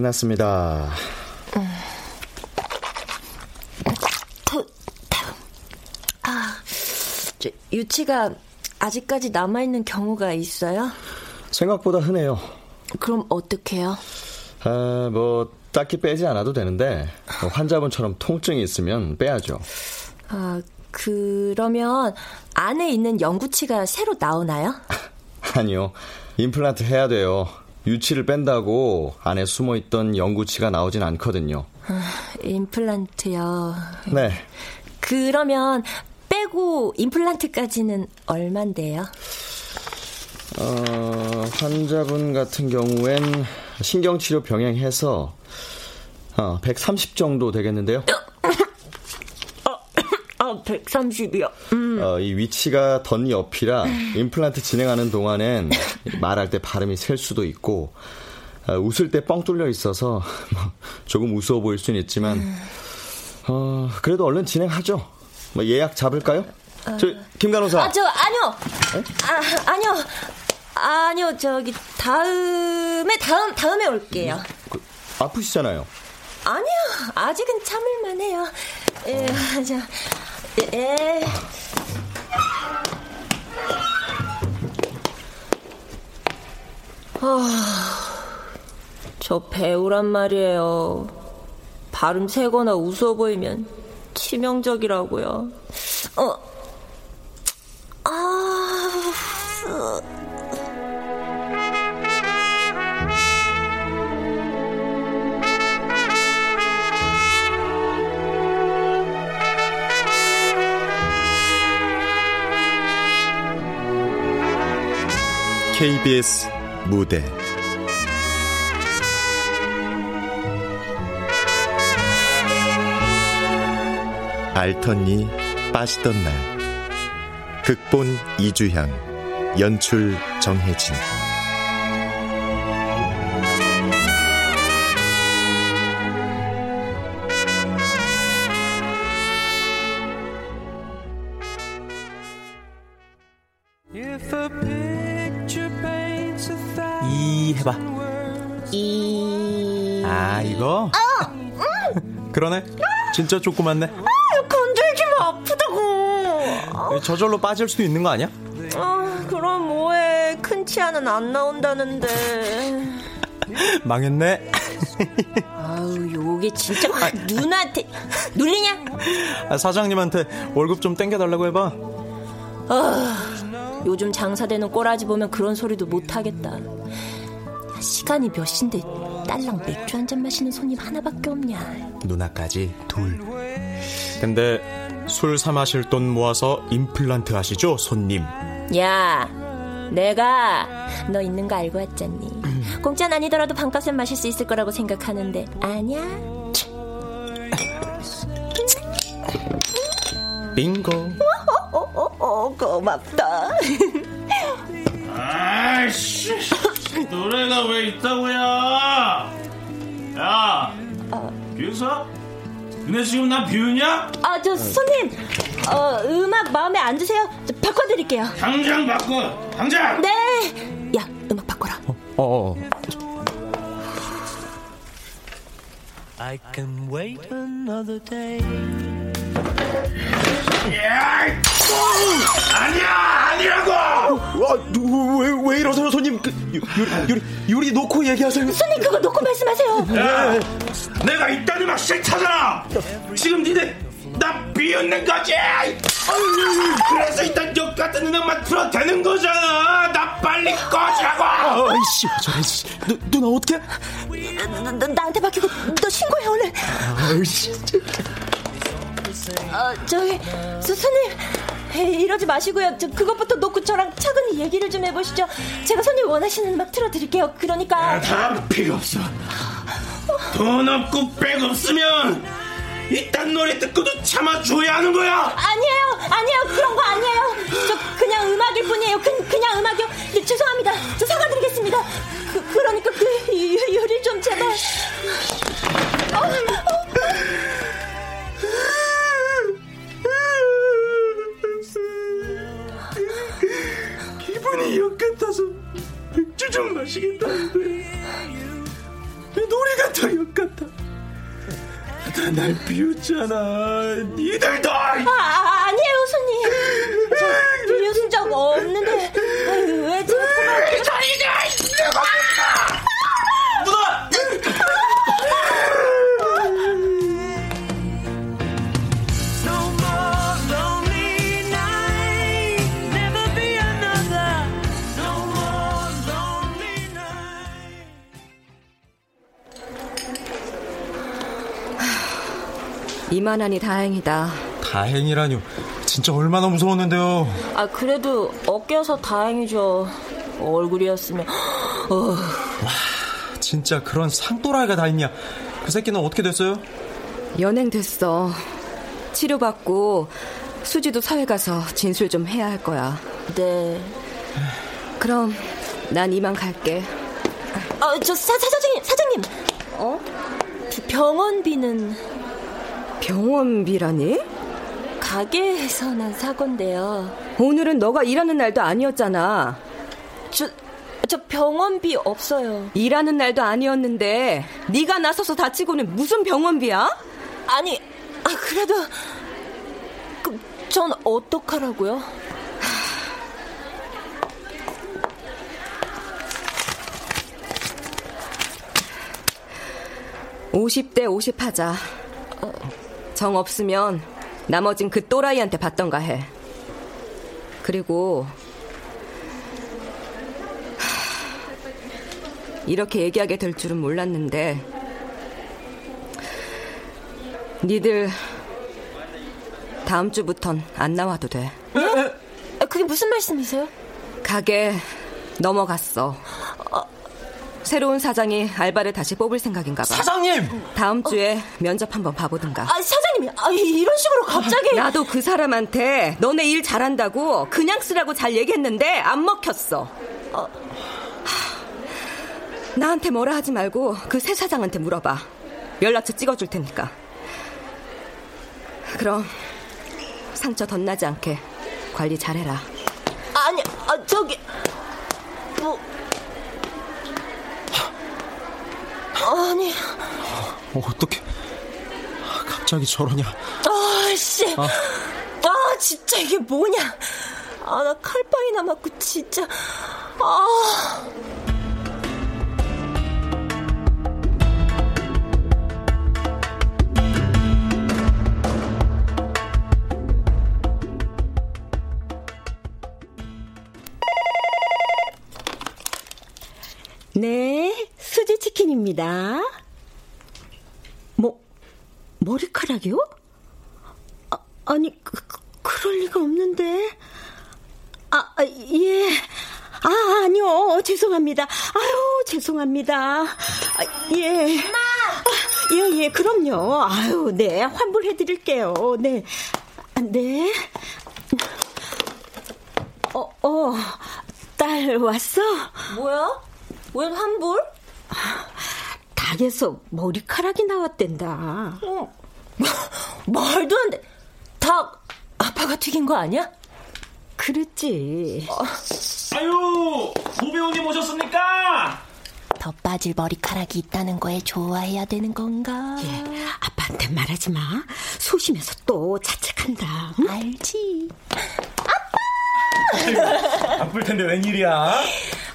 끝났습니다. 아, 저, 유치가 아직까지 남아있는 경우가 있어요? 생각보다 흔해요. 그럼 어떡해요? 아, 뭐, 딱히 빼지 않아도 되는데, 뭐 환자분처럼 통증이 있으면 빼야죠. 아, 그러면 안에 있는 영구치가 새로 나오나요? 아니요. 임플란트 해야 돼요. 유치를 뺀다고 안에 숨어 있던 영구치가 나오진 않거든요. 아, 임플란트요. 네. 그러면 빼고 임플란트까지는 얼만데요? 어, 환자분 같은 경우엔 신경치료 병행해서 어, 130 정도 되겠는데요. 아, 130이요. 음. 어, 이 위치가 덧 옆이라 임플란트 진행하는 동안엔 말할 때 발음이 셀 수도 있고 어, 웃을 때 뻥 뚫려 있어서 뭐 조금 우스워 보일 수는 있지만 어, 그래도 얼른 진행하죠. 뭐 예약 잡을까요? 저 김간호사. 아, 저 아니요. 아, 아니요. 아니요. 저기 다음에 다음 다음에 올게요. 그, 아프시잖아요. 아니요. 아직은 참을만 해요. 예, 자. 예. 아, 저 배우란 말이에요. 발음 세거나 웃어 보이면 치명적이라고요. 어, 아, KBS 무대. 알턴니 빠지던 날. 극본 이주향 연출 정혜진 진짜 조그맣네. 건들지 마 아프다고. 저절로 빠질 수도 있는 거 아니야? 아 그럼 뭐해 큰 치아는 안 나온다는데. 망했네. 아우 요게 진짜 확 누나한테 눌리냐? 아, 사장님한테 월급 좀 땡겨달라고 해봐. 아, 요즘 장사되는 꼬라지 보면 그런 소리도 못 하겠다. 시간이 몇 시인데 딸랑 맥주 한 잔 마시는 손님 하나밖에 없냐. 누나까지 둘. 근데 술 사 마실 돈 모아서 임플란트 하시죠, 손님. 야, 내가 너 있는 거 알고 왔잖니. 공짜는 아니더라도 반값은 마실 수 있을 거라고 생각하는데 아니야? 빙고. 어, 어, 어, 고맙다. 아이씨, 노래가 왜 있다고요? 야, 비웃어? 너네 지금 나 비웃냐? 아, 저 손님, 어, 음악 마음에 안 드세요? 저 바꿔드릴게요. 당장 바꿔, 당장! 네. 야, 음악 바꿔라. 어, 어. I can wait another day. 야, 아니야, 아니라고! 와, 왜, 왜 이러세요, 손님? 그, 유, 유리, 유리 놓고 얘기하세요. 손님, 그거 놓고 말씀하세요. 야, 내가 이딴 음악 싫다잖아! 지금 니네, 나 비웃는 거지! 그래서 이딴 역 같은 음악만 틀어도 되는 거잖아! 나 빨리 꺼지라고! 아이씨, 저래, 누, 누나 어떻게? 나, 나, 나한테 맡기고 너 신고해, 얼른. 아이씨. 어, 저기, 저, 손님, 에이, 이러지 마시고요. 저 그것부터 놓고 저랑 차근히 얘기를 좀 해보시죠. 제가 손님 원하시는 음악 틀어드릴게요. 그러니까. 다 필요 없어. 돈 없고 백 없으면 이딴 노래 듣고도 참아줘야 하는 거야. 아니에요, 아니에요. 그런 거 아니에요. 저 그냥 음악일 뿐이에요. 그, 그냥 음악이요. 네, 죄송합니다. 저 사과드리겠습니다. 그, 그러니까 그 유, 유리 좀 제발. 어, 어. 기분이 역 같아서 맥주 좀 마시겠다는데 노래가 더역 같아. 다 날 비웃잖아. 니들도. 아, 아, 아니에요, 손님. 저 비웃은 적 없는데 아유, 왜 자꾸만 자리가 누나. 이만하니 다행이다. 다행이라뇨. 진짜 얼마나 무서웠는데요. 아 그래도 어깨여서 다행이죠. 얼굴이었으면 어. 진짜 그런 상또라이가 다 있냐. 그 새끼는 어떻게 됐어요? 연행됐어. 치료받고 수지도 사회 가서 진술 좀 해야 할 거야. 네. 그럼 난 이만 갈게. 아 저 사장님 사장님. 어? 병원비는 병원비라니? 가게에서 난 사건데요. 오늘은 너가 일하는 날도 아니었잖아. 저, 저 병원비 없어요. 일하는 날도 아니었는데 네가 나서서 다치고는 무슨 병원비야? 아니, 아 그래도 그, 전 어떡하라고요? 50대 50 하자. 정 없으면 나머진 그 또라이한테 받던가 해. 그리고 하, 이렇게 얘기하게 될 줄은 몰랐는데 니들 다음 주부턴 안 나와도 돼. 아, 그게 무슨 말씀이세요? 가게 넘어갔어. 새로운 사장이 알바를 다시 뽑을 생각인가 봐. 사장님! 다음 주에 면접 한번 봐보든가. 아, 사장님이 아, 이런 식으로 갑자기 나도 그 사람한테 너네 일 잘한다고 그냥 쓰라고 잘 얘기했는데 안 먹혔어. 하, 나한테 뭐라 하지 말고 그 새 사장한테 물어봐. 연락처 찍어줄 테니까. 그럼 상처 덧나지 않게 관리 잘해라. 아니, 아, 저기 뭐 아니, 어, 어떻게 갑자기 저러냐? 아 씨, 아. 아 진짜 이게 뭐냐? 아 나 칼빵이나 맞고 진짜 아. 수지치킨입니다. 뭐, 머리카락이요? 아, 아니, 그, 그, 럴 리가 없는데. 아, 아, 예. 아, 아니요. 죄송합니다. 아유, 죄송합니다. 아, 예. 엄마! 아, 예, 예, 그럼요. 아유, 네. 환불해드릴게요. 네. 아, 네. 어, 어. 딸 왔어? 뭐야? 웬 환불? 닭에서 머리카락이 나왔댄다. 어. 말도 안 돼. 닭 아빠가 튀긴 거 아니야? 그랬지. 어. 아유, 고배우님 오셨습니까? 더 빠질 머리카락이 있다는 거에 좋아해야 되는 건가? 예, 아빠한테 말하지 마. 소심해서 또 자책한다. 응? 알지. 아빠! 바쁠 텐데 웬일이야?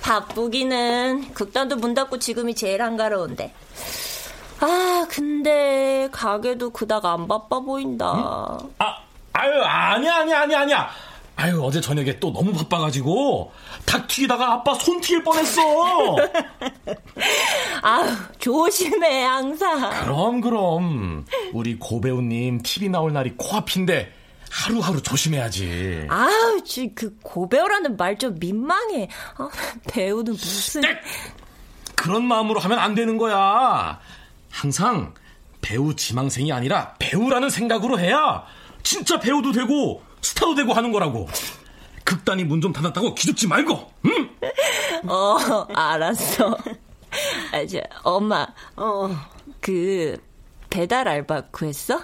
바쁘기는 극단도 문 닫고 지금이 제일 한가로운데. 아, 근데 가게도 그닥 안 바빠 보인다. 응? 아, 아유, 아니야, 아니야, 아니야, 아니야. 아유, 어제 저녁에 또 너무 바빠가지고 닭 튀기다가 아빠 손 튀길 뻔했어. 아유, 조심해 항상. 그럼 그럼 우리 고배우님 TV 나올 날이 코앞인데 하루하루 조심해야지. 아우, 지, 그 고배우라는 말 좀 민망해. 아, 배우는 무슨. 그런 마음으로 하면 안 되는 거야. 항상 배우 지망생이 아니라 배우라는 생각으로 해야 진짜 배우도 되고 스타도 되고 하는 거라고. 극단이 문 좀 닫았다고 기죽지 말고. 응? 어, 알았어. 아, 저, 엄마, 어, 그, 배달 알바 구했어?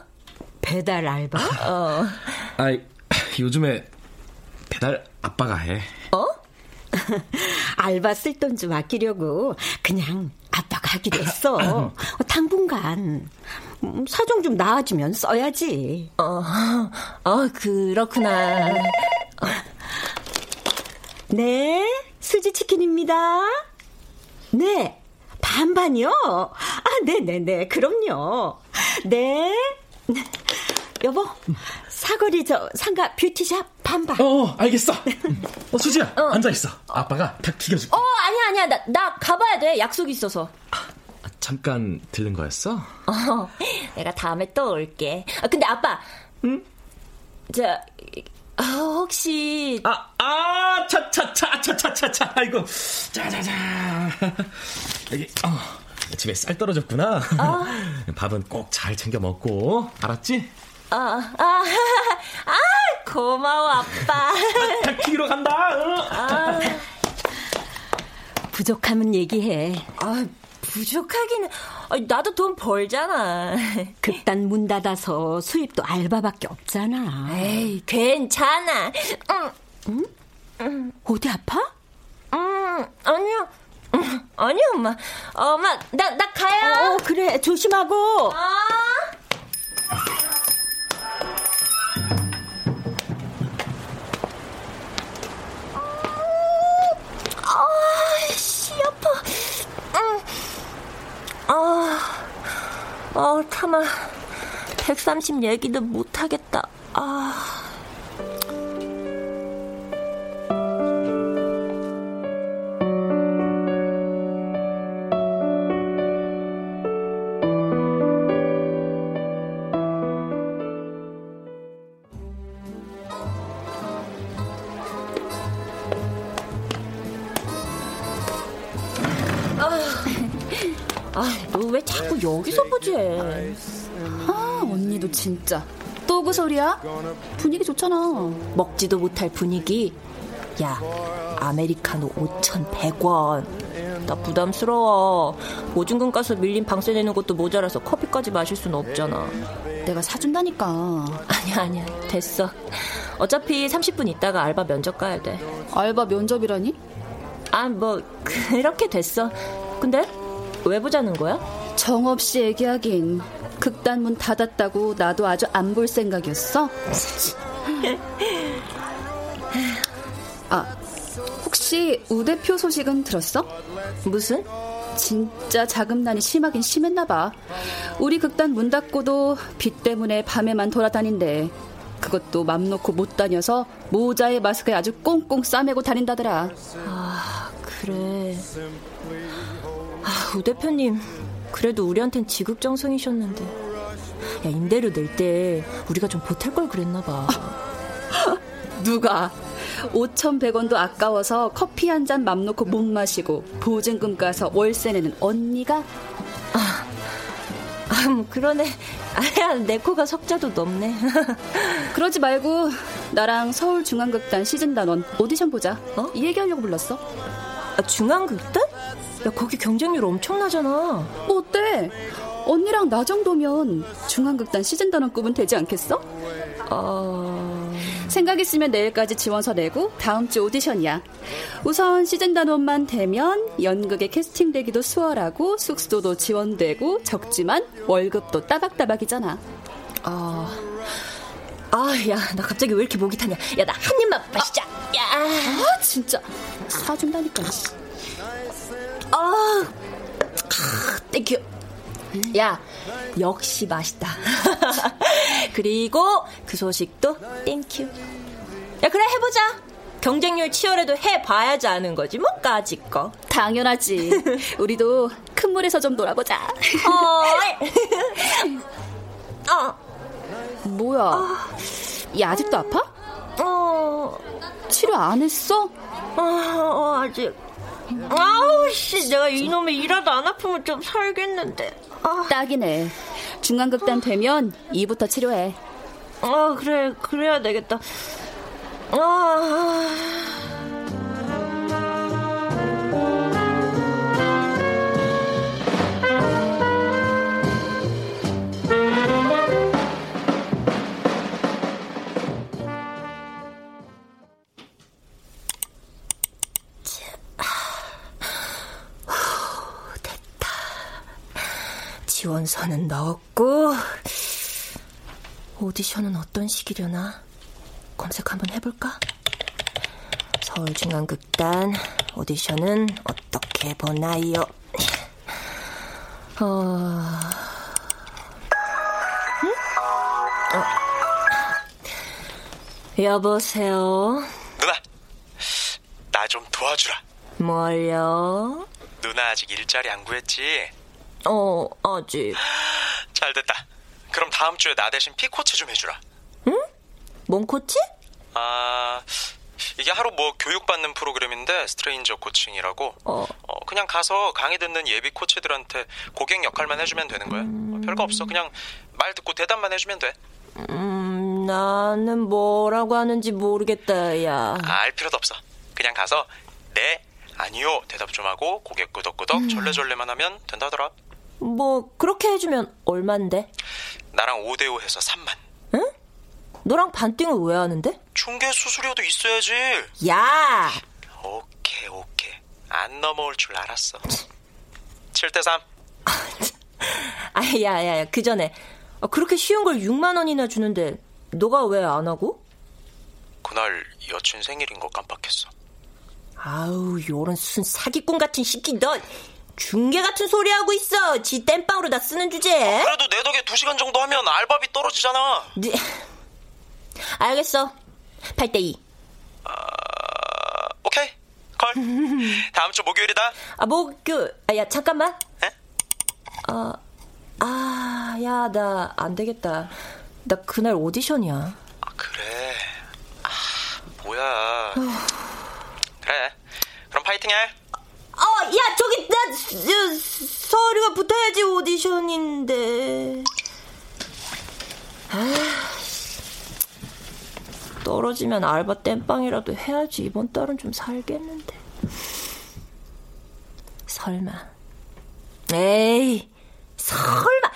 배달 알바? 어. 아이, 요즘에 배달 아빠가 해. 어? 알바 쓸 돈 좀 아끼려고 그냥 아빠가 하기로 했어. 어, 당분간 음, 사정 좀 나아지면 써야지. 어, 어 그렇구나. 네, 수지 치킨입니다. 네, 반반이요? 아, 네네네, 그럼요. 네. 여보, 사거리 저 상가 뷰티샵 반반. 어, 알겠어. 어, 수지야, 앉아 있어. 아빠가 탁 튀겨줄게. 어, 아니야, 아니야. 나, 나 가봐야 돼. 약속이 있어서. 잠깐 들른 거였어? 어, 내가 다음에 또 올게. 아, 근데 아빠. 응? 저, 아, 혹시. 아, 아, 차, 차, 차, 차, 차, 차, 차. 아이고. 자, 자, 자. 여기, 어, 집에 쌀 떨어졌구나. 밥은 꼭 잘 챙겨 먹고. 알았지? 아, 아, 아, 고마워, 아빠. 탁 튀기러 간다. 어. 아, 부족하면 얘기해. 아, 부족하기는. 아, 나도 돈 벌잖아. 극단 문 닫아서 수입도 알바밖에 없잖아. 에이, 괜찮아. 응. 응? 응. 어디 아파? 음, 아니요. 음, 아니요, 엄마. 엄마, 나, 나 가요. 어, 그래. 조심하고. 아. 아, 씨 아파. 응. 아, 아, 타마. 130 얘기도 못하겠다. 아. 아, 여기서 보지? 아, 언니도 진짜. 또 그 소리야? 분위기 좋잖아. 먹지도 못할 분위기. 야, 아메리카노 5,100원. 나 부담스러워. 보증금 가서 밀린 방세 내는 것도 모자라서 커피까지 마실 순 없잖아. 내가 사준다니까. 아니야, 아니야. 됐어. 어차피 30분 있다가 알바 면접 가야 돼. 알바 면접이라니? 아, 뭐, 그렇게 됐어. 근데 왜 보자는 거야? 정없이 얘기하긴. 극단 문 닫았다고 나도 아주 안 볼 생각이었어? 아, 혹시 우 대표 소식은 들었어? 무슨? 진짜 자금난이 심하긴 심했나 봐. 우리 극단 문 닫고도 빚 때문에 밤에만 돌아다닌대. 그것도 맘 놓고 못 다녀서 모자에 마스크에 아주 꽁꽁 싸매고 다닌다더라. 아, 그래. 아, 우 대표님. 그래도 우리한텐 지극정성이셨는데. 야, 임대료 낼 때 우리가 좀 보탤 걸 그랬나 봐. 누가 5,100원도 아까워서 커피 한 잔 맘 놓고 못 마시고 보증금 까서 월세 내는 언니가 아, 아, 뭐 그러네. 아야, 내 코가 석자도 넘네. 그러지 말고 나랑 서울중앙극단 시즌단원 오디션 보자. 어? 이 얘기하려고 불렀어. 아, 중앙극단? 야, 거기 경쟁률 엄청나잖아. 뭐 어때? 언니랑 나 정도면 중앙극단 시즌단원 급은 되지 않겠어? 어... 생각 있으면 내일까지 지원서 내고 다음 주 오디션이야. 우선 시즌단원만 되면 연극에 캐스팅되기도 수월하고 숙소도 지원되고 적지만 월급도 따박따박이잖아. 아, 아, 야, 나 갑자기 왜 이렇게 목이 타냐? 야, 나 한 입만 마시자. 야, 아, 진짜 사준다니까. 아, thank you. 야, 역시 맛있다. 그리고 그 소식도 thank you. 야, 그래 해보자. 경쟁률 치열해도 해봐야지 아는 거지 뭐 까짓거. 당연하지. 우리도 큰 물에서 좀 놀아보자. 어. 어. 뭐야? 아, 얘 아직도 아파? 어, 치료 안 했어? 어, 어 아직. 아우, 씨, 내가 이놈의 이라도 안 아프면 좀 살겠는데. 아. 딱이네. 중간극단 되면 이부터 치료해. 아, 그래, 그래야 되겠다. 아. 원서는 넣었고 오디션은 어떤 시기려나 검색 한번 해볼까? 서울중앙극단 오디션은 어떻게 보나요? 어... 응? 어. 여보세요. 누나, 나 좀 도와주라. 뭘요? 누나 아직 일자리 안 구했지? 어, 아직. 잘 됐다. 그럼 다음 주에 나 대신 피코치 좀 해주라. 뭔 코치? 아, 이게 하루 뭐 교육받는 프로그램인데 stranger coaching이라고. 어. 어, 그냥 가서 강의 듣는 예비 코치들한테 고객 역할만 해주면 되는 거야. 어, 별거 없어. 그냥 말 듣고 대답만 해주면 돼. 음, 나는 뭐라고 하는지 모르겠다, 야. 아, 알 필요도 없어. 그냥 가서 네, 아니요 대답 좀 하고 고개 끄덕끄덕 절레절레만 하면 된다더라. 뭐, 그렇게 해주면 얼만데? 나랑 5대5 해서 3만. 너랑 반띵을 왜 하는데? 중개 수수료도 있어야지. 야! 오케이, 오케이. 안 넘어올 줄 알았어. 7대3. 아, 야, 야, 야, 그 전에. 아, 그렇게 쉬운 걸 6만 원이나 주는데, 너가 왜 안 하고? 그날 여친 생일인 거 깜빡했어. 아우, 요런 순 사기꾼 같은 시끼, 너, 중계 같은 소리 하고 있어. 지 땜빵으로 다 쓰는 주제. 그래도 내 덕에 2시간 정도 하면 알바비 떨어지잖아. 네. 알겠어. 8대2. 오케이. 걸. 다음 주 목요일이다. 아, 뭐, 그, 아, 야, 잠깐만. 아, 아, 야, 나 안 되겠다. 나 그날 오디션이야. 그래. 아, 뭐야. 그래. 그럼 파이팅 해. 어, 야, 저기, 나, 저, 서류가 붙어야지 오디션인데. 아, 떨어지면 알바 땜빵이라도 해야지. 이번 달은 좀 살겠는데. 설마. 에이, 설마.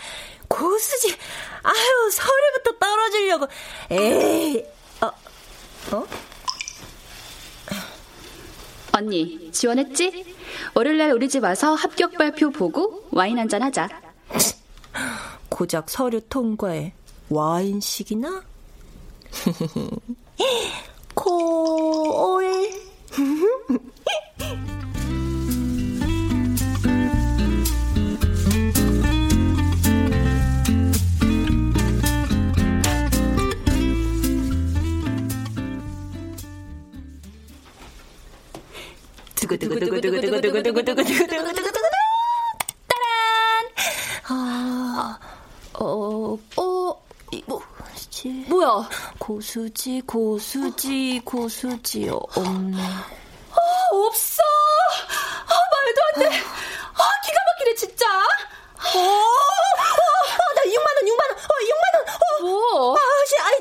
고수지. 아유, 서류부터 떨어지려고. 에이, 어, 어? 언니, 지원했지? 월요일날 우리 집 와서 합격 발표 보고 와인 한잔 하자. 고작 서류 통과에 와인식이나? 콜. 두구두구두구두구두구두구두구두구두구두구 따란! 아, 어, 어, 이 뭐지? 뭐야? 고수지, 고수지, 고수지, 없네. 아, 없어! 아, 말도 안 돼! 아, 기가 막히네, 진짜! 어, 어, 나 6만원, 6만원, 어, 6만원, 어. 뭐? 아, 씨, 아이,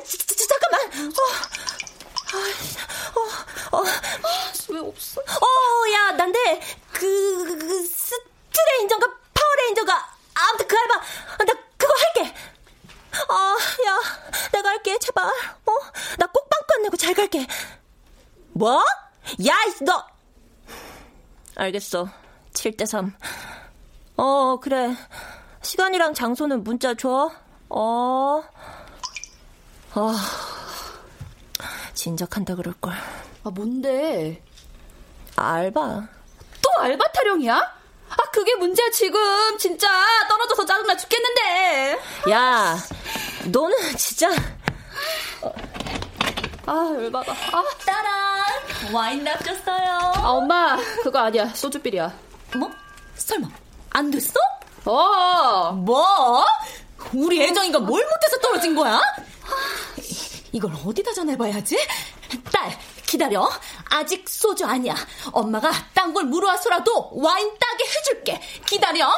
잠깐만. 어, 아, 어, 어. 왜 없어? 어, 야, 난데, 그, 그, 그 stranger인가 파워레인저가, 아무튼 그 알바, 나 그거 할게. 아, 야, 내가 할게, 제발. 어? 나 꼭 빵꾸 안 내고 잘 갈게. 뭐? 야, 이, 너. 알겠어. 7대 3. 어, 그래. 시간이랑 장소는 문자 줘. 어. 아. 진작한다 그럴걸. 아, 뭔데? 알바. 또 알바 타령이야? 아, 그게 문제야, 지금. 진짜. 떨어져서 짜증나 죽겠는데. 야, 너는 진짜. 아, 열받아. 아, 따란! 와인 납줬어요. 아, 엄마. 그거 아니야. 소주빌이야. 뭐? 설마, 안 됐어? 어! 뭐? 우리 애정이가 뭘 못해서 떨어진 거야? 이걸 어디다 전해봐야지? 딸, 기다려. 아직 소주 아니야. 엄마가 딴걸 물어와서라도 와인 따게 해줄게. 기다려.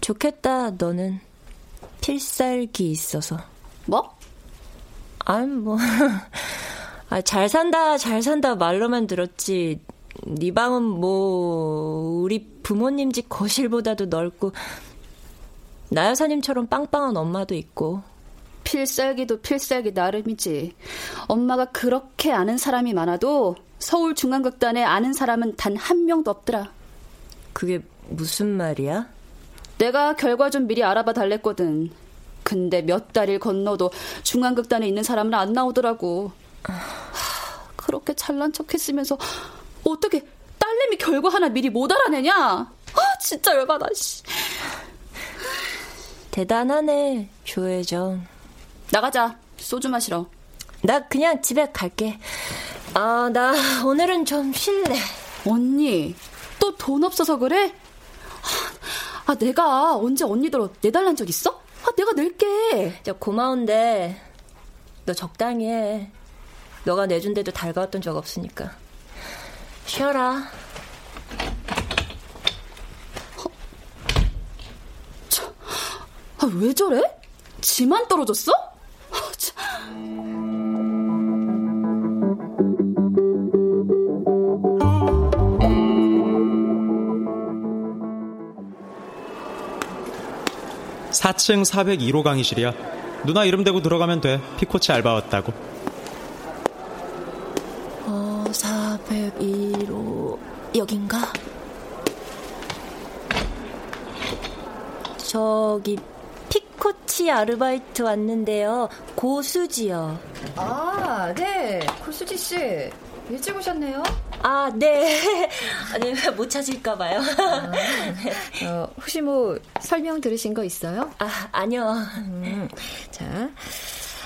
좋겠다, 너는. 필살기 있어서. 뭐? 아니, 뭐. 아, 잘 산다, 잘 산다 말로만 들었지. 네 방은 뭐, 우리 부모님 집 거실보다도 넓고, 나 여사님처럼 빵빵한 엄마도 있고. 필살기도 필살기 나름이지. 엄마가 그렇게 아는 사람이 많아도 서울 중앙극단에 아는 사람은 단 한 명도 없더라. 그게 무슨 말이야? 내가 결과 좀 미리 알아봐 달랬거든. 근데 몇 달을 건너도 중앙극단에 있는 사람은 안 나오더라고. 하, 그렇게 잘난 척 했으면서 어떻게 딸내미 결과 하나 미리 못 알아내냐? 아, 진짜 열받아, 씨. 대단하네, 조혜정. 나가자. 소주 마시러. 나 그냥 집에 갈게. 아, 나 오늘은 좀 쉴래. 언니, 또 돈 없어서 그래? 아, 내가 언제 언니들 내달란 적 있어? 아, 내가 낼게. 저 고마운데 너 적당히 해. 너가 내준 데도 달가웠던 적 없으니까. 쉬어라. 아, 왜 저래? 지만 떨어졌어? 아, 참. 사 4층 401호 강의실이야. 누나 이름 대고 들어가면 돼. 피코치 알바 왔다고. 어, 401호 여긴가? 저기 피코치 아르바이트 왔는데요. 고수지요. 아, 네. 고수지 씨. 일찍 오셨네요. 아, 네. 아니, 못 찾을까봐요. 어, 혹시 뭐 설명 들으신 거 있어요? 아, 아니요. 음, 자,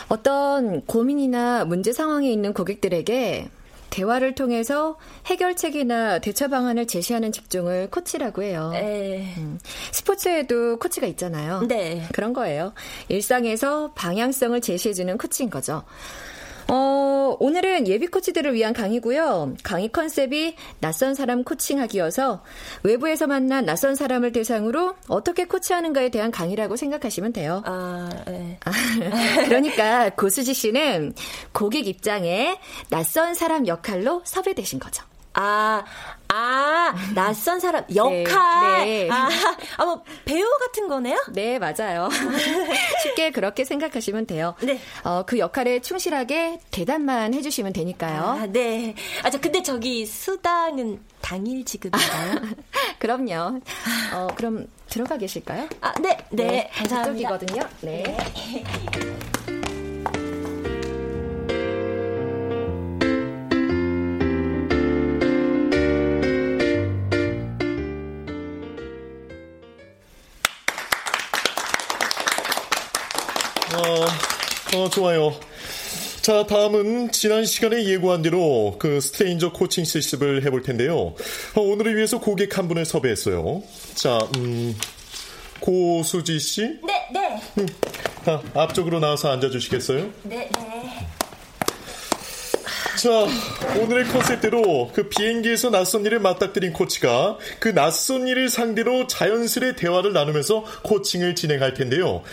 어떤 고민이나 문제 상황에 있는 고객들에게 대화를 통해서 해결책이나 대처 방안을 제시하는 직종을 코치라고 해요. 네. 음, 스포츠에도 코치가 있잖아요. 네. 그런 거예요. 일상에서 방향성을 제시해주는 코치인 거죠. 어, 오늘은 예비 코치들을 위한 강의고요. 강의 컨셉이 낯선 사람 코칭하기여서 외부에서 만난 낯선 사람을 대상으로 어떻게 코치하는가에 대한 강의라고 생각하시면 돼요. 아, 네. 아, 그러니까 고수지 씨는 고객 입장에 낯선 사람 역할로 섭외되신 거죠. 아, 아, 낯선 사람, 역할. 네, 네. 아, 아, 뭐, 배우 같은 거네요? 네, 맞아요. 쉽게 그렇게 생각하시면 돼요. 네. 어, 그 역할에 충실하게 대답만 해주시면 되니까요. 아, 네. 아, 저 근데 저기 수당은 당일 지급인가요? 그럼요. 어, 그럼 들어가 계실까요? 아, 네, 네. 감사합니다. 이쪽이거든요. 네. 어, 어, 좋아요. 자, 다음은 지난 시간에 예고한 대로 그 stranger coaching 실습을 해볼 텐데요. 어, 오늘을 위해서 고객 한 분을 섭외했어요. 자, 음, 고수지 씨? 네, 네. 음, 아, 앞쪽으로 나와서 앉아주시겠어요? 네, 네. 자, 오늘의 컨셉대로 그 비행기에서 낯선 이를 맞닥뜨린 코치가 그 낯선 이를 상대로 자연스레 대화를 나누면서 코칭을 진행할 텐데요.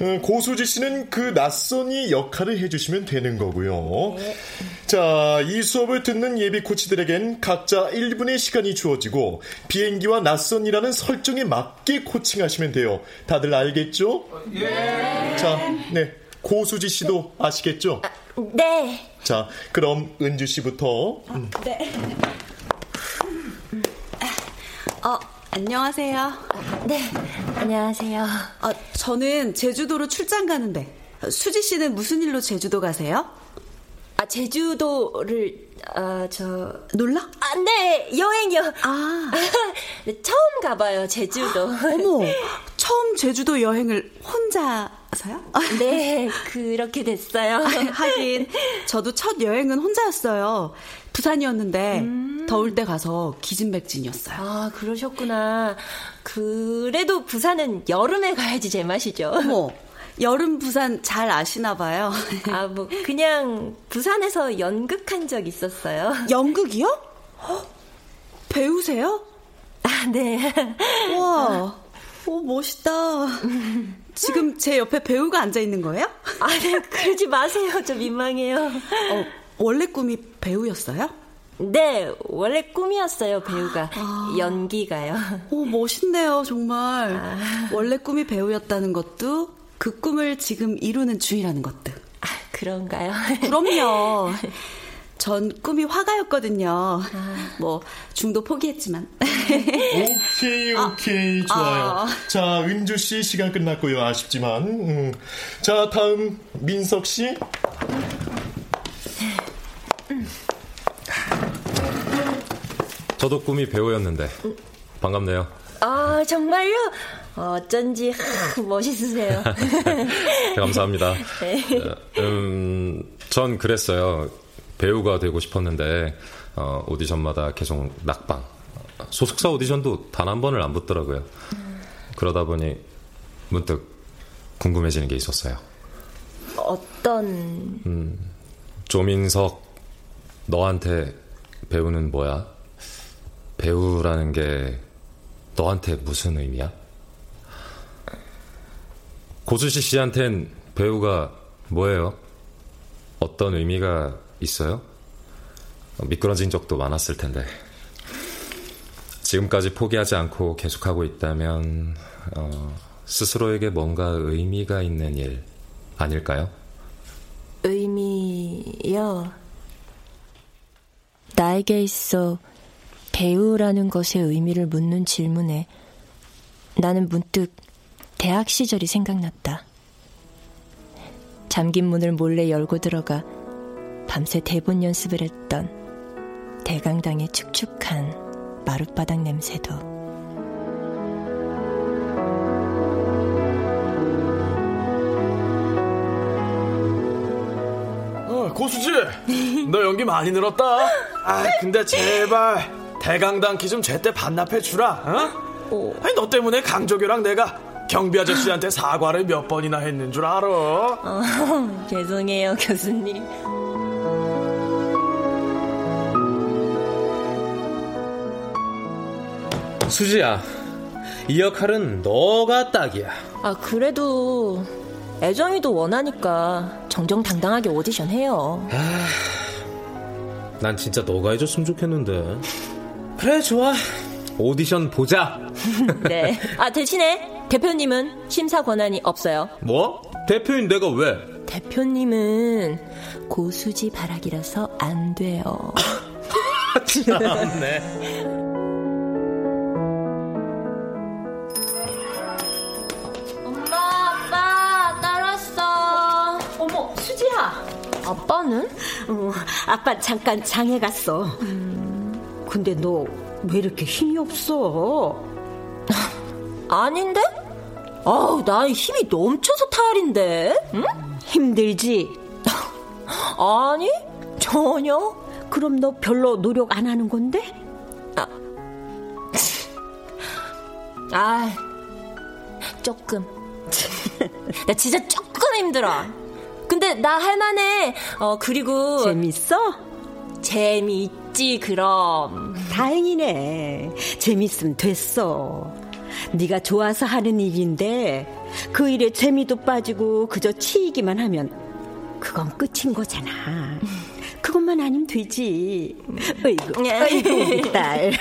어, 고수지 씨는 그 낯선이 역할을 해주시면 되는 거고요. 자, 이 수업을 듣는 예비 코치들에겐 각자 1분의 시간이 주어지고 비행기와 낯선이라는 설정에 맞게 코칭하시면 돼요. 다들 알겠죠? 예. 자, 네. 고수지 씨도 아시겠죠? 네. 자, 그럼 은주 씨부터. 음. 네. 어, 안녕하세요. 네, 안녕하세요. 어, 저는 제주도로 출장 가는데 수지 씨는 무슨 일로 제주도 가세요? 아, 제주도를 아, 저 놀러? 아, 네, 여행이요. 아. 네, 처음 가봐요, 제주도. 어머, 처음 제주도 여행을 혼자서요? 네, 그렇게 됐어요. 하긴 저도 첫 여행은 혼자였어요. 부산이었는데 더울 때 가서 기진맥진이었어요. 아, 그러셨구나. 그래도 부산은 여름에 가야지 제맛이죠. 어머, 여름 부산 잘 아시나 봐요. 아, 뭐 그냥 부산에서 연극한 적 있었어요. 연극이요? 헉, 배우세요? 아, 네. 와, 오 멋있다. 지금 제 옆에 배우가 앉아 있는 거예요? 아, 네, 그러지 마세요. 저 민망해요. 어, 원래 꿈이 배우였어요? 네, 원래 꿈이었어요, 배우가. 연기가요. 오, 멋있네요, 정말. 원래 꿈이 배우였다는 것도 그 꿈을 지금 이루는 중이라는 것도. 아, 그런가요? 그럼요. 전 꿈이 화가였거든요. 뭐 중도 포기했지만. 오케이, 오케이. 좋아요. 아. 자, 은주 씨 시간 끝났고요. 아쉽지만. 음. 자, 다음 민석 씨. 저도 꿈이 배우였는데 반갑네요. 아, 정말요? 어쩐지 하, 멋있으세요. 감사합니다. 네. 어, 음, 전 그랬어요. 배우가 되고 싶었는데 어, 오디션마다 계속 낙방. 소속사 오디션도 단 한 번을 안 붙더라고요. 그러다 보니 문득 궁금해지는 게 있었어요. 어떤 음, 조민석, 너한테 배우는 뭐야? 배우라는 게 너한테 무슨 의미야? 고수시 씨한텐 배우가 뭐예요? 어떤 의미가 있어요? 어, 미끄러진 적도 많았을 텐데. 지금까지 포기하지 않고 계속하고 있다면, 어, 스스로에게 뭔가 의미가 있는 일 아닐까요? 의미요? 나에게 있어 배우라는 것의 의미를 묻는 질문에 나는 문득 대학 시절이 생각났다. 잠긴 문을 몰래 열고 들어가 밤새 대본 연습을 했던 대강당의 축축한 마룻바닥 냄새도 어, 고수지, 너 연기 많이 늘었다. 아, 근데 제발 대강당 키 좀 제때 반납해 주라. 어? 아니 너 때문에 강조교랑 내가 경비 아저씨한테 사과를 몇 번이나 했는 줄 알아. 어, 죄송해요 교수님 수지야, 이 역할은 너가 딱이야. 아 그래도 애정이도 원하니까 정정당당하게 오디션 해요 난 진짜 너가 해줬으면 좋겠는데. 그래, 좋아. 오디션 보자. 네. 아, 대신에 대표님은 심사 권한이 없어요. 뭐? 대표인 내가 왜? 대표님은 고수지 바락이라서 안 돼요. 참네. 엄마, 아빠, 따랐어. 어머, 수지야. 아빠는? 어, 아빠 잠깐 장에 갔어. 근데 너 왜 이렇게 힘이 없어? 아닌데? 아우, 나 힘이 넘쳐서 탈인데. 응? 힘들지? 아니, 전혀. 그럼 너 별로 노력 안 하는 건데? 아, 조금. 나 진짜 조금 힘들어. 근데 나 할만해. 어, 그리고. 재밌어? 재미있지, 그럼. 다행이네. 재밌으면 됐어. 네가 좋아서 하는 일인데 그 일에 재미도 빠지고 그저 치이기만 하면 그건 끝인 거잖아. 그것만 아니면 되지. 어이구, 어이구, 우리 딸.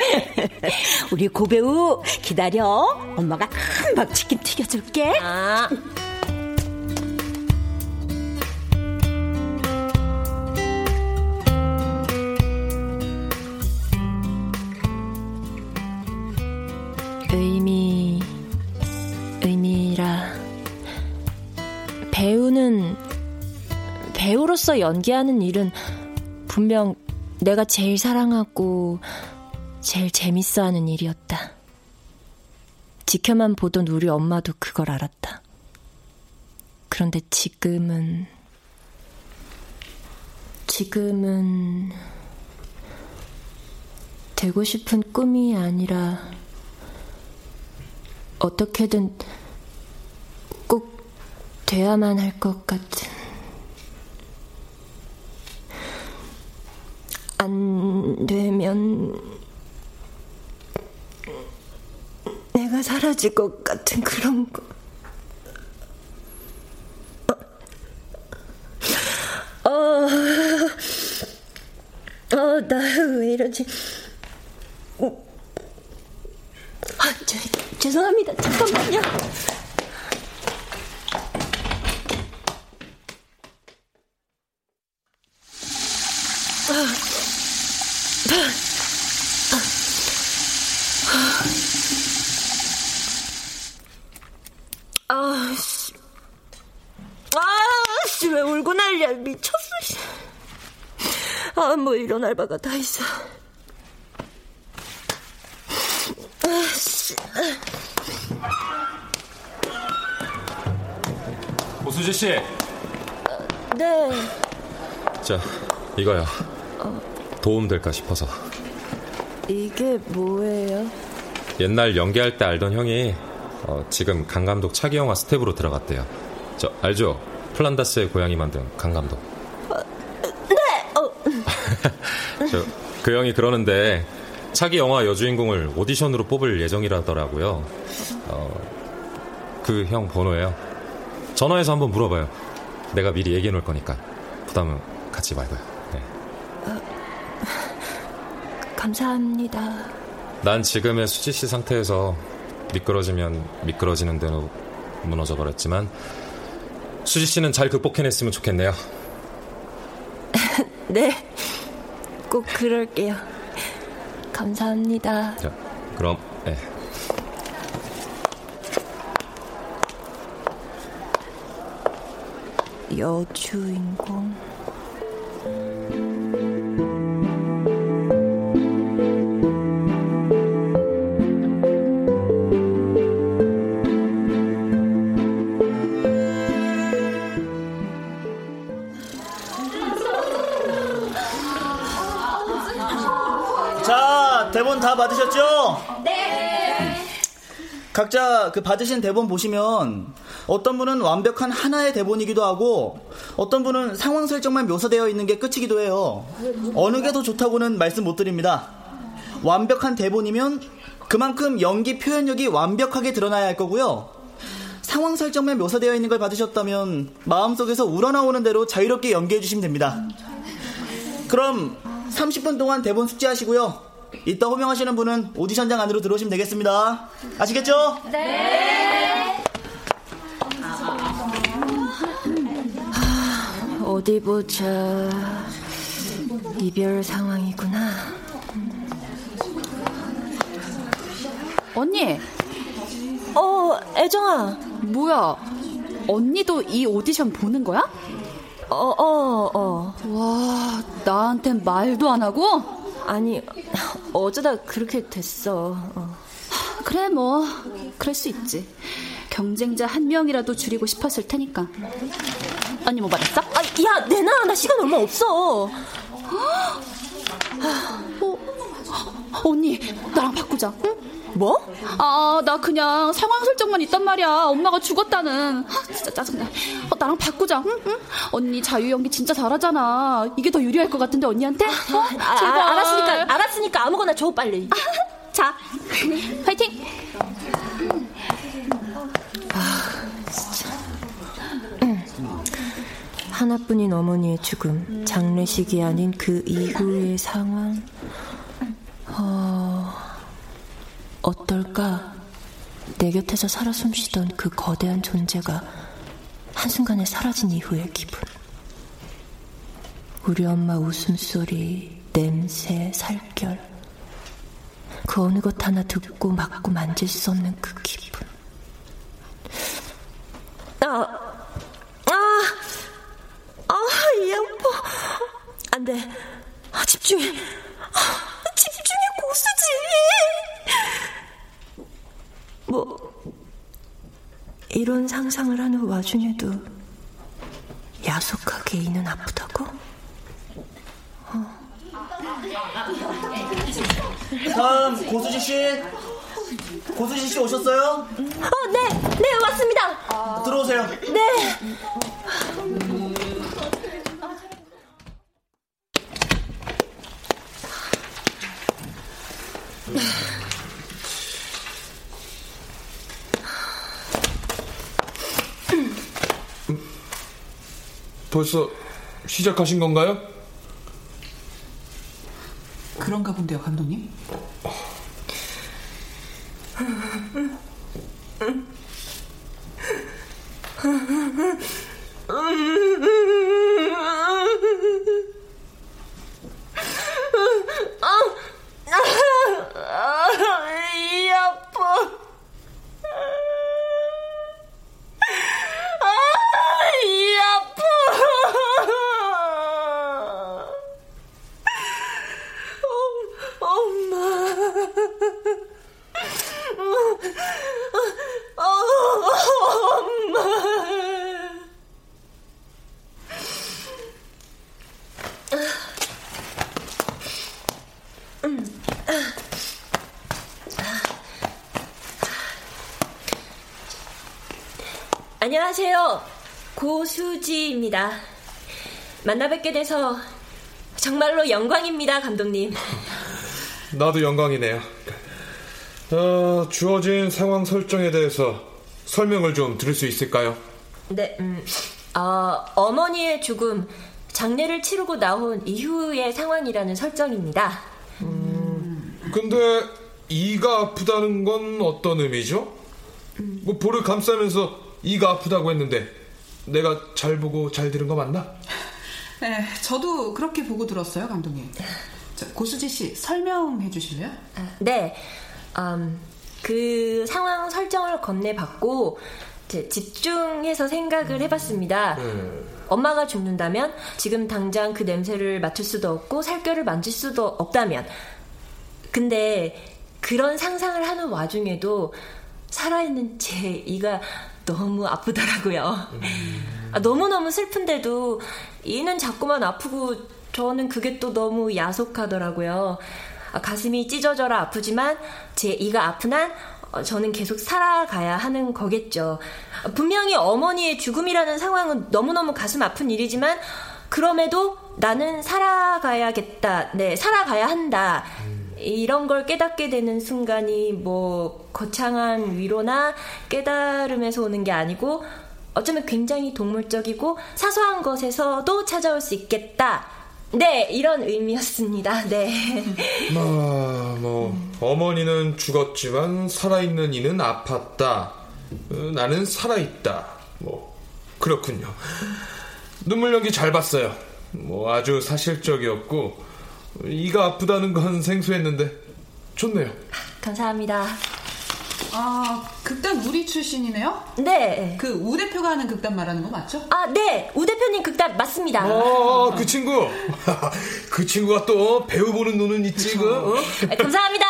우리 고배우 기다려. 엄마가 금방 치킨 튀겨줄게. 아. 배우로서 연기하는 일은 분명 내가 제일 사랑하고 제일 재밌어 하는 일이었다. 지켜만 보던 우리 엄마도 그걸 알았다. 그런데 지금은, 지금은, 되고 싶은 꿈이 아니라 어떻게든 꼭 돼야만 할 것 같은 안 되면 내가 사라질 것 같은 그런 거. 어, 어, 나 왜 이러지? 어. 아, 저, 죄송합니다. 잠깐만요. 아, 씨. 아, 씨, 왜 울고 난리야. 미쳤어, 씨. 아, 뭐 이런 알바가 다 있어. 오수지 씨, 네. 자 이거요. 도움 될까 싶어서. 이게 뭐예요? 옛날 연기할 때 알던 형이 어, 지금 강 감독 차기 영화 스텝으로 들어갔대요. 저 알죠? 플란다스의 고양이 만든 강 감독. 네! 어, 저, 그 형이 그러는데 차기 영화 여주인공을 오디션으로 뽑을 예정이라더라고요. 어, 그 형 번호예요. 전화해서 한번 물어봐요. 내가 미리 얘기해 놓을 거니까 부담은 갖지 말고요. 네. 감사합니다. 난 지금의 수지 씨 상태에서 미끄러지면 미끄러지는 대로 무너져 버렸지만 수지 씨는 잘 극복해냈으면 좋겠네요. 네. 꼭 그럴게요. 감사합니다. 자, 그럼 네. 여주인공. 다 받으셨죠? 네. 각자 그 받으신 대본 보시면 어떤 분은 완벽한 하나의 대본이기도 하고 어떤 분은 상황 설정만 묘사되어 있는 게 끝이기도 해요. 어느 게 더 좋다고는 말씀 못 드립니다. 완벽한 대본이면 그만큼 연기 표현력이 완벽하게 드러나야 할 거고요. 상황 설정만 묘사되어 있는 걸 받으셨다면 마음속에서 우러나오는 대로 자유롭게 연기해 주시면 됩니다. 그럼 30분 동안 대본 숙지하시고요. 이따 호명하시는 분은 오디션장 안으로 들어오시면 되겠습니다. 아시겠죠? 네. 어디 보자. 이별 상황이구나. 언니. 어, 애정아. 뭐야? 언니도 이 오디션 보는 거야? 어, 어, 어. 와, 나한텐 말도 안 하고? 아니, 어쩌다 그렇게 됐어. 어. 그래, 뭐. 그럴 수 있지. 경쟁자 한 명이라도 줄이고 싶었을 테니까. 언니 뭐 받았어? 아, 야, 내놔. 나 시간 얼마 없어. 어, 언니, 나랑 바꾸자. 응? 뭐? 아, 나 그냥 상황 설정만 있단 말이야. 엄마가 죽었다는. 아, 진짜 짜증나. 어, 나랑 바꾸자. 응? 응? 언니 자유 연기 진짜 잘하잖아. 이게 더 유리할 것 같은데 언니한테? 어? 아, 제발. 아, 알았으니까, 알았으니까 아무거나 줘, 빨리. 자, 파이팅. 하나뿐인 어머니의 죽음, 장례식이 아닌 그 이후의 상황. 어, 어떨까? 내 곁에서 살아 숨쉬던 그 거대한 존재가 한순간에 사라진 이후의 기분. 우리 엄마 웃음소리, 냄새, 살결. 그 어느 것 하나 듣고 맞고 만질 수 없는 그 기분. 아, 아, 아, 이 아파. 안 돼. 아, 집중해. 아, 집중해, 고수지. 뭐, 이런 상상을 하는 와중에도 야속하게 이는 아프다고? 어. 다음 고수지 씨. 고수지 씨 오셨어요? 어, 네, 네, 왔습니다. 들어오세요. 네. 벌써 시작하신 건가요? 그런가 본데요, 감독님. 이 아파. 아, 이 아파. 어, 엄마. 어, 엄마. 안녕하세요. 고수지입니다. 만나 뵙게 돼서 정말로 영광입니다, 감독님. 나도 영광이네요. 어, 주어진 상황 설정에 대해서 설명을 좀 들을 수 있을까요? 네, 음, 어, 어머니의 죽음, 장례를 치르고 나온 이후의 상황이라는 설정입니다. 근데 이가 아프다는 건 어떤 의미죠? 뭐 볼을 감싸면서 이가 아프다고 했는데 내가 잘 보고 잘 들은 거 맞나? 네, 저도 그렇게 보고 들었어요, 감독님. 자, 고수지 씨 설명해 주실래요? 네, 음, 그 상황 설정을 건네받고 집중해서 생각을 해봤습니다. 엄마가 죽는다면 지금 당장 그 냄새를 맡을 수도 없고 살결을 만질 수도 없다면 근데 그런 상상을 하는 와중에도 살아있는 제 이가 너무 아프더라고요. 아, 너무너무 슬픈데도 이는 자꾸만 아프고 저는 그게 또 너무 야속하더라고요. 아, 가슴이 찢어져라 아프지만 제 이가 아픈 한 어, 저는 계속 살아가야 하는 거겠죠. 아, 분명히 어머니의 죽음이라는 상황은 너무너무 가슴 아픈 일이지만 그럼에도 나는 살아가야겠다. 네, 살아가야 한다. 이런 걸 깨닫게 되는 순간이 뭐 거창한 위로나 깨달음에서 오는 게 아니고 어쩌면 굉장히 동물적이고 사소한 것에서도 찾아올 수 있겠다. 네, 이런 의미였습니다. 네. 아, 뭐 어머니는 죽었지만 살아있는 이는 아팠다. 어, 나는 살아있다. 뭐 그렇군요. 눈물 연기 잘 봤어요. 뭐 아주 사실적이었고 이가 아프다는 건 생소했는데 좋네요. 감사합니다. 아, 극단 우리 출신이네요? 네. 그 우 대표가 하는 극단 말하는 거 맞죠? 아, 네. 우 대표님 극단 맞습니다. 어, 그 친구. 그 친구가 또 배우 보는 눈은 있지, 그. 어? 아, 감사합니다.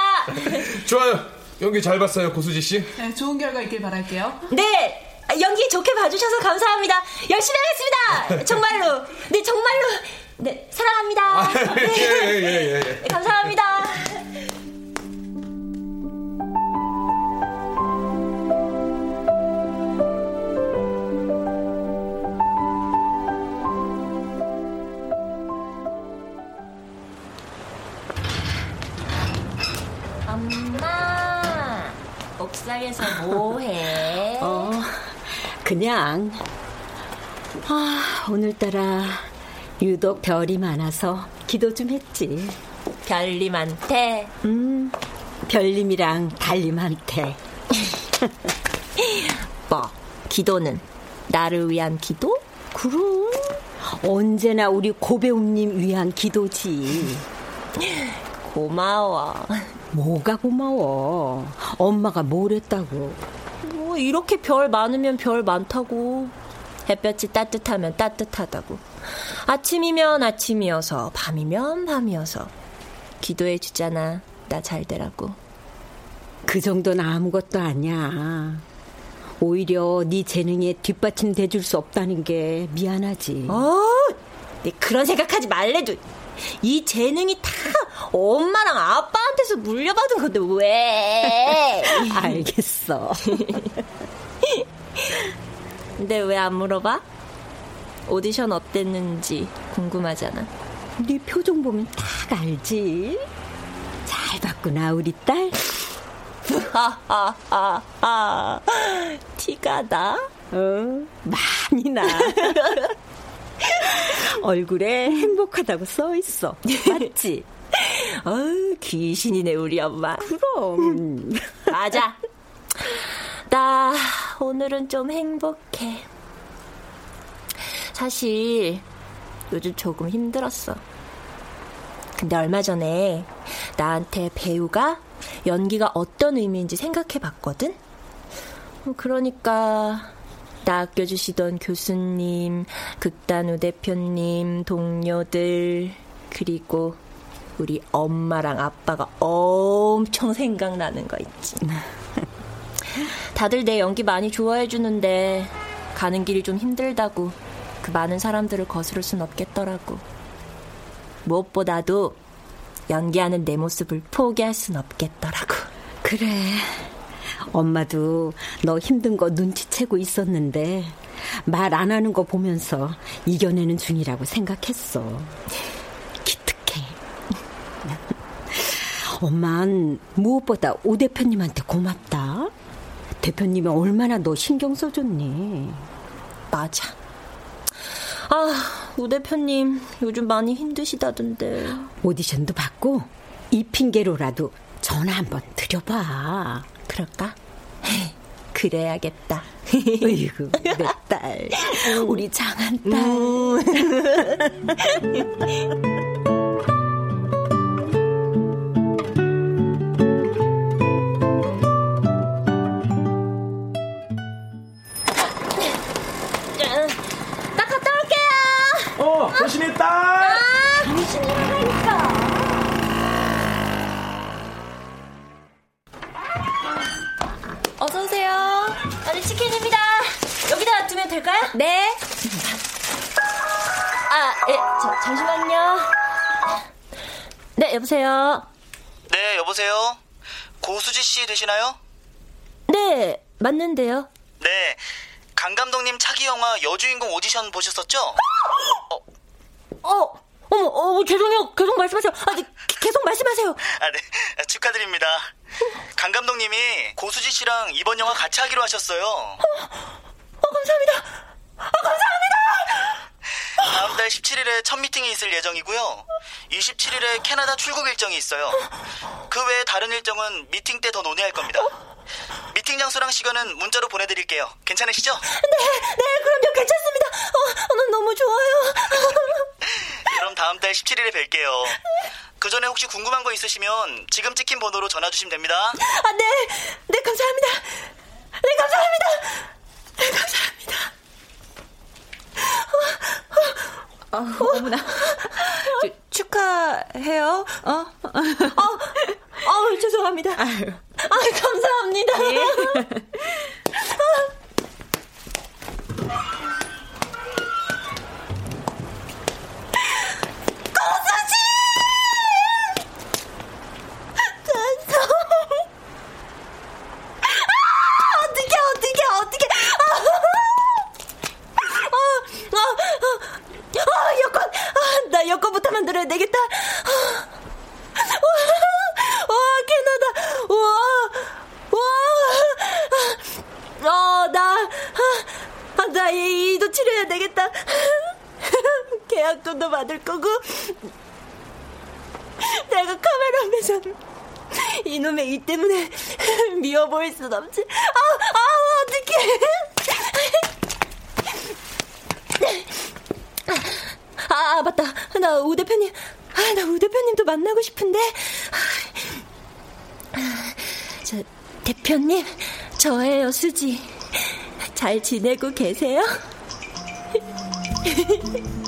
좋아요. 연기 잘 봤어요, 고수지 씨. 네, 좋은 결과 있길 바랄게요. 네. 아, 연기 좋게 봐주셔서 감사합니다. 열심히 하겠습니다. 정말로. 네, 정말로. 네, 사랑합니다. 네. 예, 예, 예, 예. 네, 감사합니다. 엄마, 옥상에서 뭐해? 어, 그냥. 아, 오늘따라 유독 별이 많아서 기도 좀 했지. 별님한테? 음, 별님이랑 달님한테. 뭐, 기도는 나를 위한 기도? 그럼 언제나 우리 고배우님 위한 기도지. 고마워. 뭐가 고마워. 엄마가 뭘 했다고. 뭐 이렇게 별 많으면 별 많다고. 햇볕이 따뜻하면 따뜻하다고. 아침이면 아침이어서 밤이면 밤이어서 기도해 주잖아. 나 잘 되라고. 그 정도는 아무것도 아니야. 오히려 네 재능에 뒷받침 돼줄 수 없다는 게 미안하지. 어, 네 그런 생각하지 말래도 이 재능이 다 엄마랑 아빠한테 회사에서 물려받은 건데 왜? 알겠어. 근데 왜 안 물어봐? 오디션 어땠는지 궁금하잖아. 네 표정 보면 딱 알지. 잘 봤구나 우리 딸. 하하하하. 티가 나? 어, 많이 나. 얼굴에 행복하다고 써 있어. 맞지? 어, 귀신이네 우리 엄마. 그럼. 맞아. 나 오늘은 좀 행복해. 사실 요즘 조금 힘들었어. 근데 얼마 전에 나한테 배우가 연기가 어떤 의미인지 생각해 봤거든? 그러니까 나 아껴주시던 교수님, 극단우 대표님, 동료들, 그리고 우리 엄마랑 아빠가 엄청 생각나는 거 있지. 다들 내 연기 많이 좋아해 주는데 가는 길이 좀 힘들다고 그 많은 사람들을 거스를 순 없겠더라고. 무엇보다도 연기하는 내 모습을 포기할 순 없겠더라고. 그래. 엄마도 너 힘든 거 눈치채고 있었는데 말 안 하는 거 보면서 이겨내는 중이라고 생각했어. 기특해. 엄만 무엇보다 오 대표님한테 고맙다. 대표님이 얼마나 너 신경 써줬니? 맞아. 아, 우 대표님 요즘 많이 힘드시다던데. 오디션도 받고 이 핑계로라도 전화 한번 드려봐. 그럴까? 그래야겠다. 어이구, 내 딸. 우리 장한 딸. 조심히 딸. 아, 당신이 하라니까. 어서 오세요. 아니 치킨입니다. 여기다 두면 될까요? 네. 아, 예, 저, 잠시만요. 네, 여보세요. 네, 여보세요. 고수지 씨 되시나요? 네, 맞는데요. 네. 강 감독님 차기 영화 여주인공 오디션 보셨었죠? 어, 어머, 어, 죄송해요. 계속 말씀하세요. 아, 네, 계속 말씀하세요. 아, 네. 축하드립니다. 강 감독님이 고수지 씨랑 이번 영화 같이 하기로 하셨어요. 어, 감사합니다. 아, 감사합니다. 다음 달 17일에 첫 미팅이 있을 예정이고요. 27일에 캐나다 출국 일정이 있어요. 그 외에 다른 일정은 미팅 때 더 논의할 겁니다. 미팅 장소랑 시간은 문자로 보내드릴게요. 괜찮으시죠? 네, 네, 그럼요. 괜찮습니다. 어, 어, 너무 좋아요. 다음 달 17일에 뵐게요. 그 전에 혹시 궁금한 거 있으시면 지금 찍힌 번호로 전화 주시면 됩니다. 아, 네. 네, 감사합니다. 네, 감사합니다. 네, 감사합니다. 어, 어 머나. 저, 축하해요. 어? 어, 어, 죄송합니다. 아유. 아, 감사합니다. 예. 나. 어, 나, 아, 나 이도 치료해야 되겠다. 계약금도 받을 거고. 내가 카메라 앞에서 이놈의 이 때문에 미워 보일 순 없지. 아, 아, 어떡해. 아, 맞다. 나 우 대표님, 아, 나 우 대표님도 만나고 싶은데. 저, 대표님, 저예요, 수지. 잘 지내고 계세요?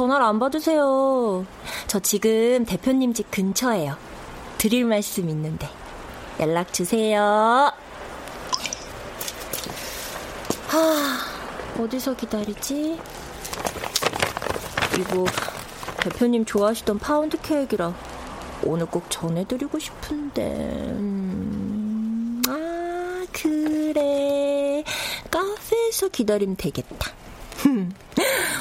전화를 안 받으세요? 저 지금 대표님 집 근처에요. 드릴 말씀 있는데. 연락 주세요. 하, 어디서 기다리지? 이거 대표님 좋아하시던 파운드 케이크라 오늘 꼭 전해드리고 싶은데. 음, 아, 그래. 카페에서 기다리면 되겠다.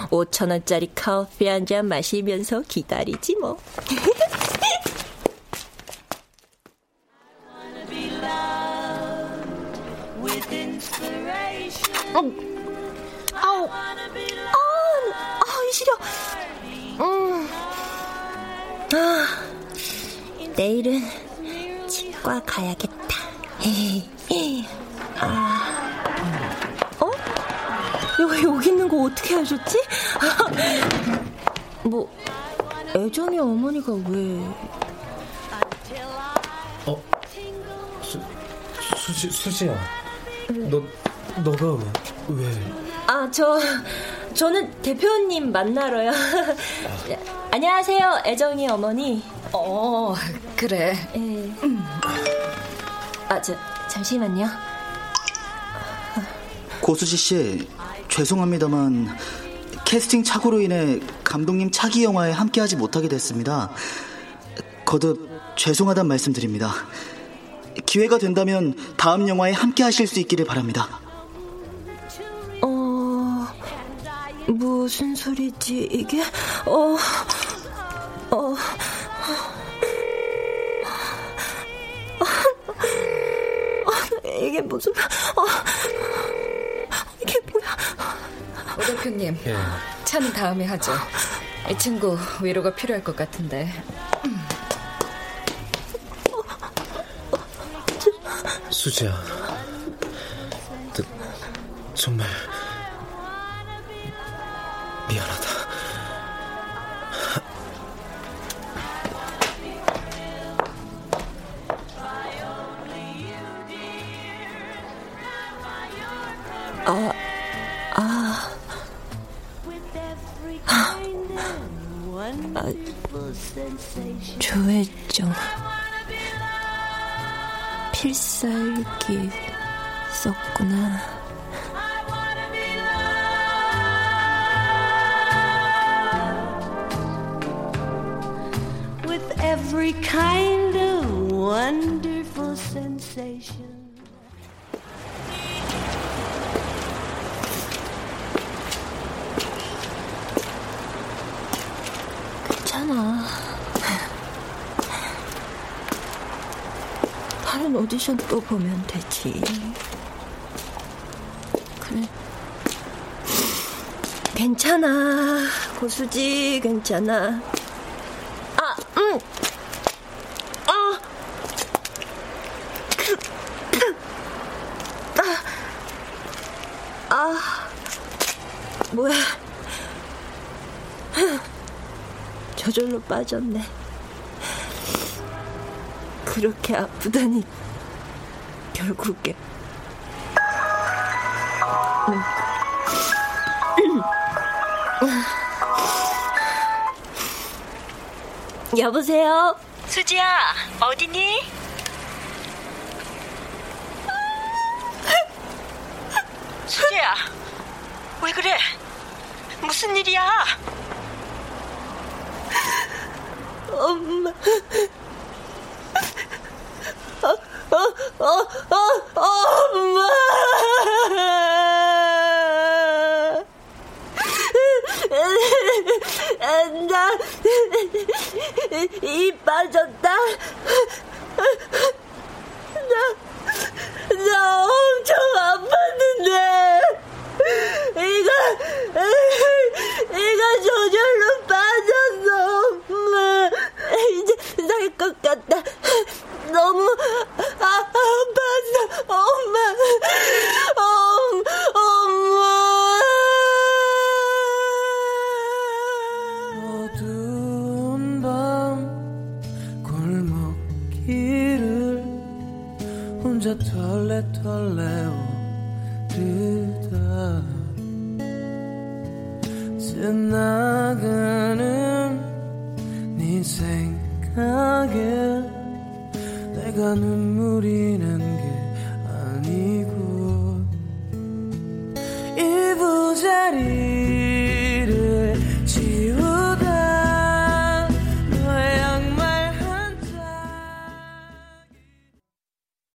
5천 원짜리 커피 한 잔 마시면서 기다리지 뭐. 아우, 아우, 아우, 시려. 음. 아, 내일은 치과 가야겠다. 아, 어? 여기, 여기 있는 거 어떻게 하셨지? 뭐, 애정이 어머니가 왜. 어? 수, 수지, 수지야. 너, 너가 왜? 아, 저, 저는 대표님 만나러요. 안녕하세요, 애정이 어머니. 어, 그래. 예. 아, 저, 잠시만요. 고수지 씨, 죄송합니다만 캐스팅 착오로 인해 감독님 차기 영화에 함께하지 못하게 됐습니다. 거듭 죄송하단 말씀드립니다. 기회가 된다면 다음 영화에 함께하실 수 있기를 바랍니다. 어, 무슨 소리지, 이게? 어, 어. 이게 무슨, 어? 오 대표님, 예. 차는 다음에 하죠. 이 친구 위로가 필요할 것 같은데. 수지야. 너, 정말 미안하다. 필 오디션 또 보면 되지. 그래. 괜찮아. 고수지, 괜찮아. 아, 음. 아. 그, 그. 아. 아. 뭐야. 저절로 빠졌네. 그렇게 아프다니 결국에 음. 여보세요 수지야, 어디니? 수지야, 왜 그래? 무슨 일이야? 엄마. 어, 어, 어, 어, 엄마. 나, 이 빠졌다. 나, 나 엄청 아팠는데. 이가, 이가 저절로 빠졌어, 엄마. 이제 날 것 같다. 너무 아, 아팠어, 엄마. 엄, 엄마. 어두운 밤 골목길을 혼자 털레털레 오르다 나가는 네 생각에 내가 눈물이 난게